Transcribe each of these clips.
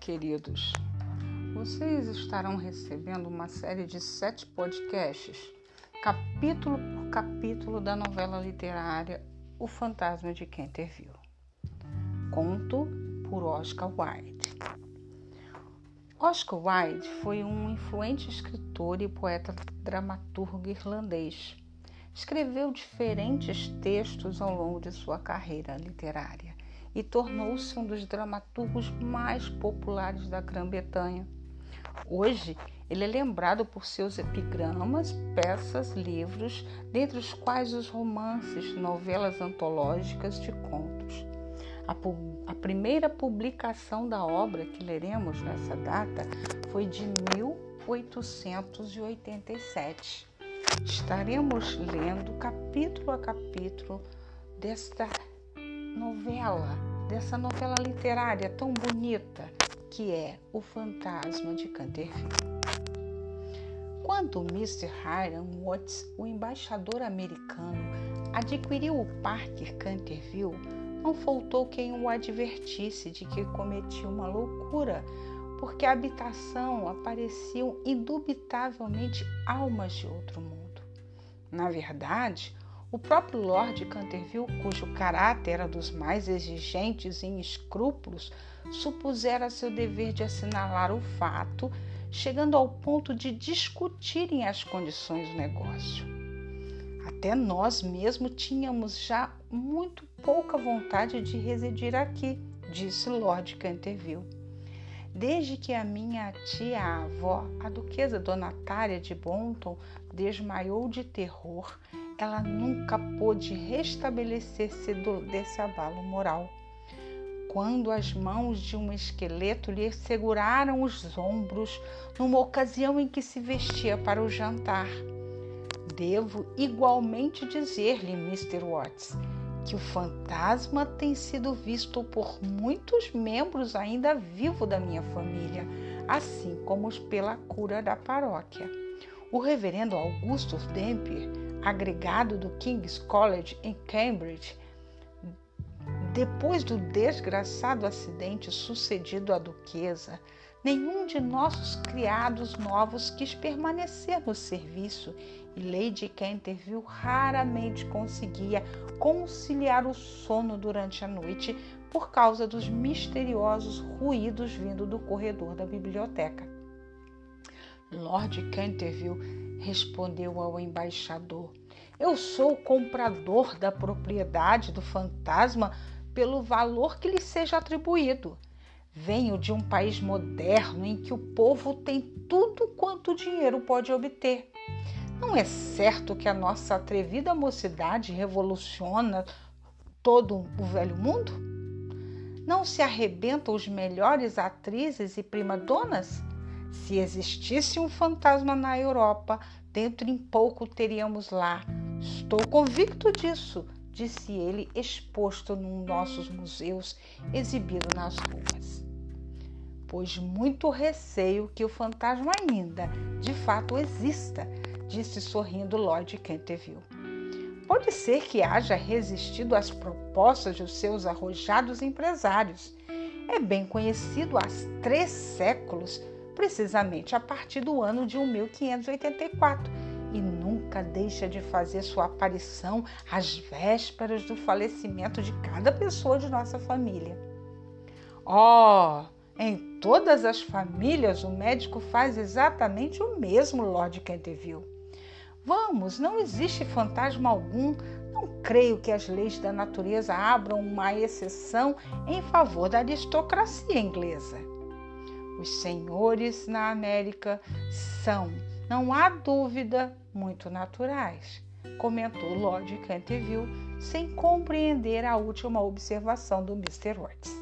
queridos. Vocês estarão recebendo uma série de sete podcasts, capítulo por capítulo da novela literária O Fantasma de Canterville. Conto por Oscar Wilde. Oscar Wilde foi um influente escritor e poeta dramaturgo irlandês. Escreveu diferentes textos ao longo de sua carreira literária e tornou-se um dos dramaturgos mais populares da Grã-Bretanha. Hoje, ele é lembrado por seus epigramas, peças, livros, dentre os quais os romances, novelas antológicas de contos. A, a primeira publicação da obra que leremos nessa data foi de 1887. Estaremos lendo capítulo a capítulo desta novela, dessa novela literária tão bonita que é O Fantasma de Canterville. Quando Mr. Hiram Watts, o embaixador americano, adquiriu o Parque Canterville, não faltou quem o advertisse de que cometia uma loucura, porque a habitação apareciam indubitavelmente almas de outro mundo. Na verdade, o próprio Lord Canterville, cujo caráter era dos mais exigentes em escrúpulos, supusera seu dever de assinalar o fato, chegando ao ponto de discutirem as condições do negócio. Até nós mesmos tínhamos já muito pouca vontade de residir aqui, disse Lord Canterville. Desde que a minha tia-avó, a duquesa Donatária de Bonton, desmaiou de terror, ela nunca pôde restabelecer-se desse abalo moral. Quando as mãos de um esqueleto lhe seguraram os ombros numa ocasião em que se vestia para o jantar. Devo igualmente dizer-lhe, Mr. Watts, que o fantasma tem sido visto por muitos membros ainda vivos da minha família, assim como pela cura da paróquia. O reverendo Augusto Dampier agregado do King's College em Cambridge, depois do desgraçado acidente sucedido à duquesa, nenhum de nossos criados novos quis permanecer no serviço e Lady Canterville raramente conseguia conciliar o sono durante a noite por causa dos misteriosos ruídos vindo do corredor da biblioteca. Lord Canterville respondeu ao embaixador. Eu sou o comprador da propriedade do fantasma pelo valor que lhe seja atribuído. Venho de um país moderno em que o povo tem tudo quanto o dinheiro pode obter. Não é certo que a nossa atrevida mocidade revoluciona todo o velho mundo? Não se arrebentam os melhores atrizes e primadonas? Se existisse um fantasma na Europa, dentro em pouco teríamos lá. Estou convicto disso, disse ele, exposto num nossos museus, exibido nas ruas. Pois muito receio que o fantasma ainda, de fato, exista, disse sorrindo Lord Canterville. Pode ser que haja resistido às propostas dos seus arrojados empresários. É bem conhecido há três séculos precisamente a partir do ano de 1584 e nunca deixa de fazer sua aparição às vésperas do falecimento de cada pessoa de nossa família. Oh, em todas as famílias o médico faz exatamente o mesmo, Lord Canterville. Vamos, não existe fantasma algum. Não creio que as leis da natureza abram uma exceção em favor da aristocracia inglesa. Os senhores na América são, não há dúvida, muito naturais, comentou Lord Canterville, sem compreender a última observação do Mr. Watts.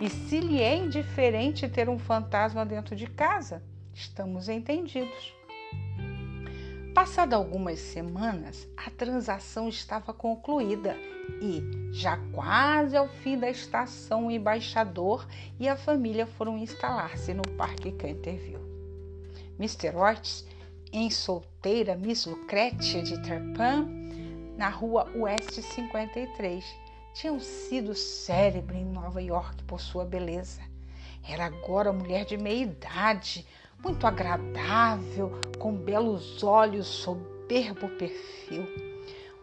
E se lhe é indiferente ter um fantasma dentro de casa, estamos entendidos. Passada algumas semanas, a transação estava concluída e, já quase ao fim da estação, o embaixador e a família foram instalar-se no Parque Canterville. Mr. Ortiz, em solteira Miss Lucretia de Terpan, na rua Oeste 53, tinham sido célebre em Nova York por sua beleza. Era agora mulher de meia idade, muito agradável, com belos olhos, soberbo perfil.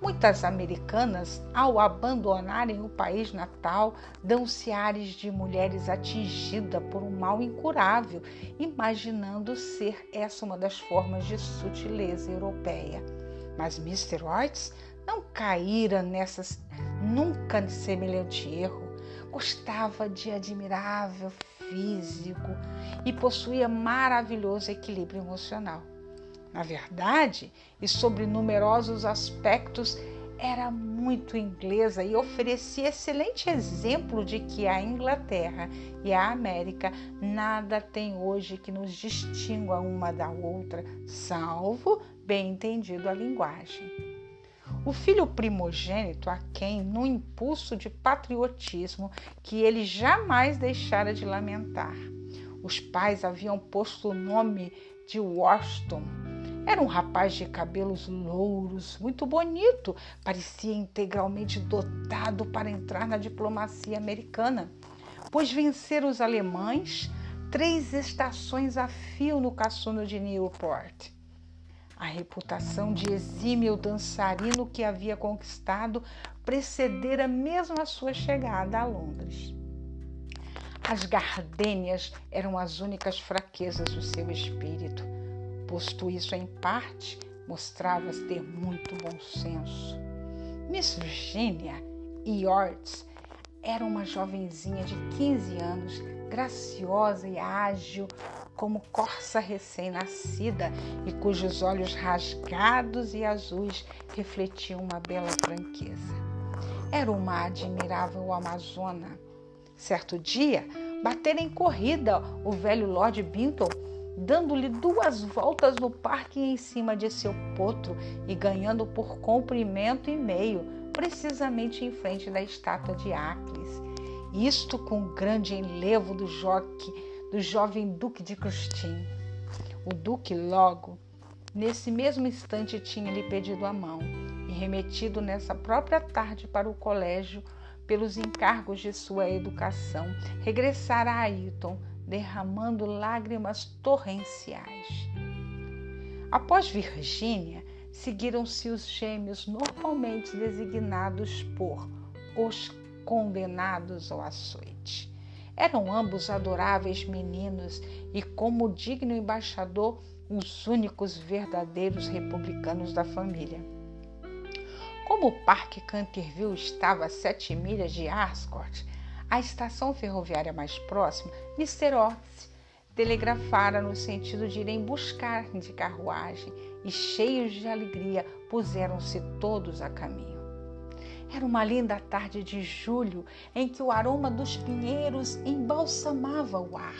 Muitas americanas, ao abandonarem o país natal, dão-se ares de mulheres atingidas por um mal incurável, imaginando ser essa uma das formas de sutileza europeia. Mas Mr. Oates não caíra nessas nunca semelhante erro. Gostava de admirável físico e possuía maravilhoso equilíbrio emocional. Na verdade, e sobre numerosos aspectos, era muito inglesa e oferecia excelente exemplo de que a Inglaterra e a América nada tem hoje que nos distingua uma da outra, salvo bem entendido a linguagem. O filho primogênito, a quem, no impulso de patriotismo que ele jamais deixara de lamentar, os pais haviam posto o nome de Washington. Era um rapaz de cabelos louros, muito bonito, parecia integralmente dotado para entrar na diplomacia americana, pois vencer os alemães três estações a fio no cassino de Newport. A reputação de exímio dançarino que havia conquistado precedera mesmo a sua chegada a Londres. As gardênias eram as únicas fraquezas do seu espírito Posto isso em parte, mostrava ter muito bom senso. Miss Virginia Yorts era uma jovenzinha de 15 anos, graciosa e ágil, como corça recém-nascida e cujos olhos rasgados e azuis refletiam uma bela franqueza. Era uma admirável amazona. Certo dia, batera em corrida o velho Lord Binton dando-lhe duas voltas no parque em cima de seu potro e ganhando por comprimento e meio, precisamente em frente da estátua de Acles. Isto com grande enlevo do, joque, do jovem Duque de Custin. O Duque, logo, nesse mesmo instante, tinha-lhe pedido a mão e remetido nessa própria tarde para o colégio pelos encargos de sua educação, regressara a Ayrton derramando lágrimas torrenciais. Após Virgínia, seguiram-se os gêmeos normalmente designados por os condenados ao açoite. Eram ambos adoráveis meninos e, como digno embaixador, os únicos verdadeiros republicanos da família. Como o Parque Canterville estava a sete milhas de Ascot, a estação ferroviária mais próxima, Mr. Otis telegrafara no sentido de irem buscar de carruagem e, cheios de alegria, puseram-se todos a caminho. Era uma linda tarde de julho em que o aroma dos pinheiros embalsamava o ar.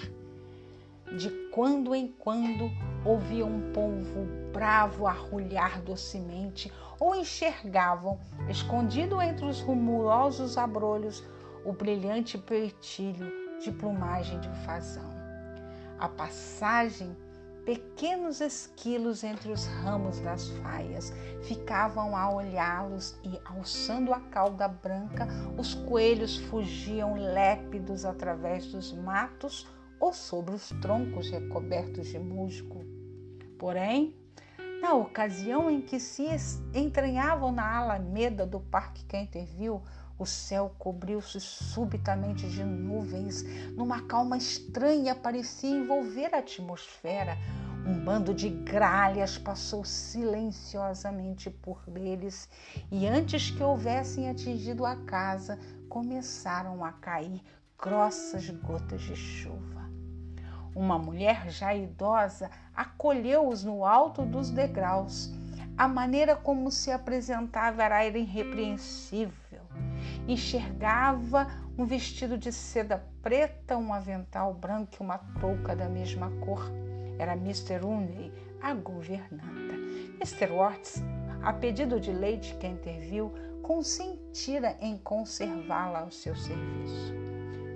De quando em quando ouviam um polvo bravo arrulhar docemente ou enxergavam, escondido entre os rumorosos abrolhos, o brilhante pertilho de plumagem de um fazão. A passagem, pequenos esquilos entre os ramos das faias ficavam a olhá-los e, alçando a cauda branca, os coelhos fugiam lépidos através dos matos ou sobre os troncos recobertos de musgo. Porém, na ocasião em que se entranhavam na alameda do Parque Canterville, o céu cobriu-se subitamente de nuvens, numa calma estranha parecia envolver a atmosfera. Um bando de gralhas passou silenciosamente por deles e, antes que houvessem atingido a casa, começaram a cair grossas gotas de chuva. Uma mulher já idosa acolheu-os no alto dos degraus. A maneira como se apresentava era irrepreensível enxergava um vestido de seda preta, um avental branco e uma touca da mesma cor. Era Mr. Unley, a governanta. Mr. Watts, a pedido de Lady Canterville, consentira em conservá-la ao seu serviço.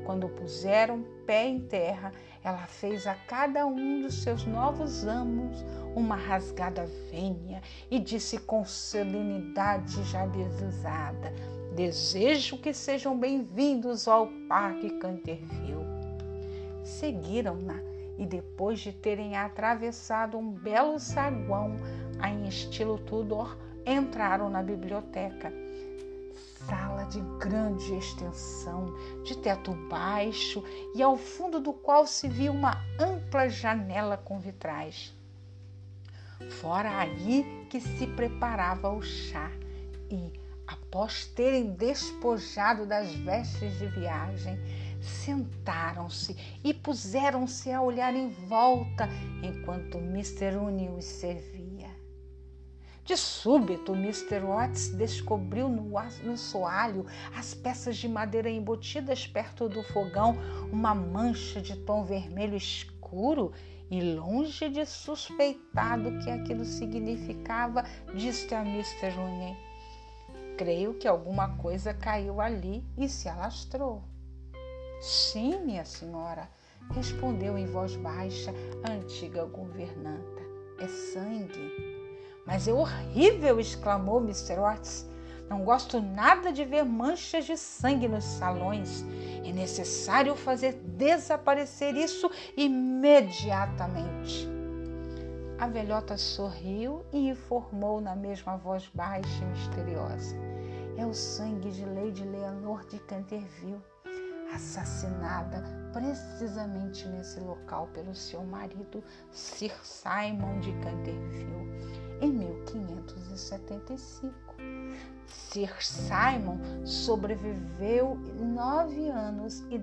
Quando puseram pé em terra, ela fez a cada um dos seus novos amos uma rasgada vênia e disse com solenidade já desusada: Desejo que sejam bem-vindos ao Parque Canterville. seguiram-na e depois de terem atravessado um belo saguão em estilo Tudor, entraram na biblioteca. Sala de grande extensão, de teto baixo e ao fundo do qual se via uma ampla janela com vitrais. Fora aí que se preparava o chá e, após terem despojado das vestes de viagem, sentaram-se e puseram-se a olhar em volta enquanto Mr. Uni os servia. De súbito, Mr. Watts descobriu no, no soalho as peças de madeira embutidas perto do fogão uma mancha de tom vermelho escuro e longe de suspeitar do que aquilo significava, disse a Mr. Rooney. Creio que alguma coisa caiu ali e se alastrou. Sim, minha senhora, respondeu em voz baixa a antiga governanta. É sangue. Mas é horrível! exclamou Mr. Watts. Não gosto nada de ver manchas de sangue nos salões. É necessário fazer desaparecer isso imediatamente. A velhota sorriu e informou na mesma voz baixa e misteriosa. É o sangue de Lady Leonor de Canterville, assassinada precisamente nesse local pelo seu marido Sir Simon de Canterville em 1575. Sir Simon sobreviveu nove anos e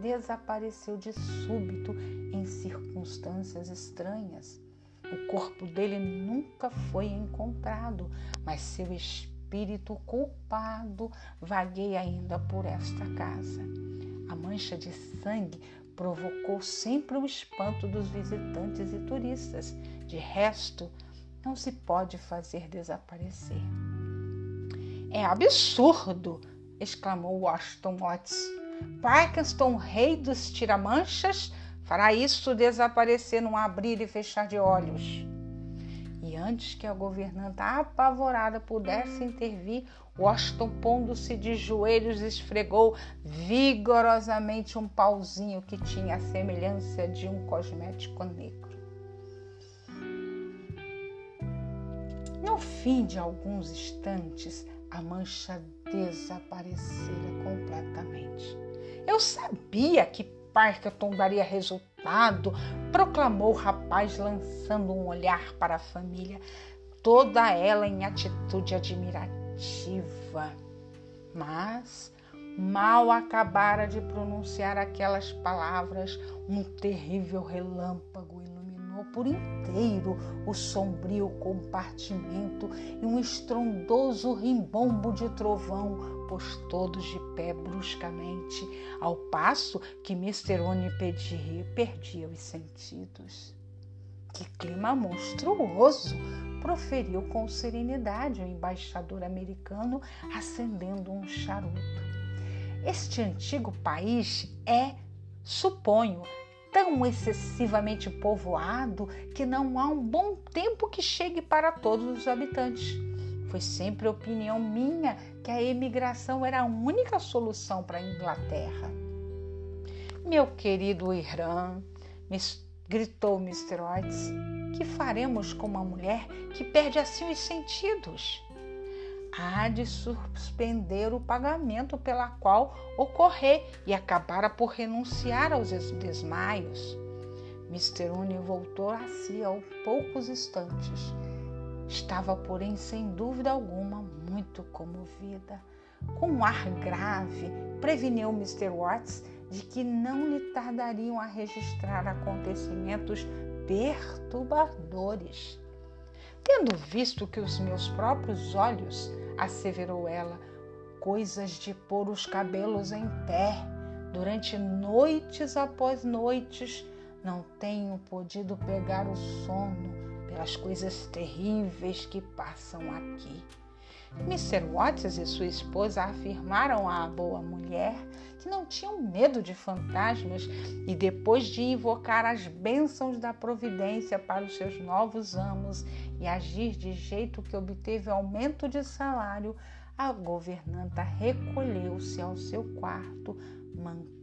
desapareceu de súbito em circunstâncias estranhas. O corpo dele nunca foi encontrado, mas seu espírito culpado vagueia ainda por esta casa. A mancha de sangue provocou sempre o espanto dos visitantes e turistas. De resto, não se pode fazer desaparecer. É absurdo! exclamou Washington Watts. Parkinson, rei dos tiramanchas, fará isso desaparecer num abrir e fechar de olhos. E antes que a governanta apavorada pudesse intervir, Washington, pondo-se de joelhos, esfregou vigorosamente um pauzinho que tinha a semelhança de um cosmético negro. No fim de alguns instantes, a mancha desaparecera completamente. Eu sabia que Parkerton daria resultado, proclamou o rapaz, lançando um olhar para a família, toda ela em atitude admirativa. Mas mal acabara de pronunciar aquelas palavras, um terrível relâmpago por inteiro o sombrio compartimento e um estrondoso rimbombo de trovão pôs todos de pé bruscamente, ao passo que Mr. Oni perdia, perdia os sentidos. Que clima monstruoso! proferiu com serenidade o embaixador americano, acendendo um charuto. Este antigo país é, suponho, tão excessivamente povoado que não há um bom tempo que chegue para todos os habitantes. Foi sempre opinião minha que a emigração era a única solução para a Inglaterra. Meu querido Irã, gritou Mr. Oates, que faremos com uma mulher que perde assim os sentidos? Há de suspender o pagamento pela qual ocorrer e acabara por renunciar aos desmaios. Mr. Uni voltou a si a poucos instantes. Estava, porém, sem dúvida alguma, muito comovida. Com um ar grave, preveniu Mr. Watts de que não lhe tardariam a registrar acontecimentos perturbadores. Tendo visto que os meus próprios olhos asseverou ela, coisas de pôr os cabelos em pé. Durante noites após noites, não tenho podido pegar o sono pelas coisas terríveis que passam aqui. Mr. Watts e sua esposa afirmaram à boa mulher que não tinham medo de fantasmas e, depois de invocar as bênçãos da providência para os seus novos amos e agir de jeito que obteve aumento de salário, a governanta recolheu-se ao seu quarto, mancando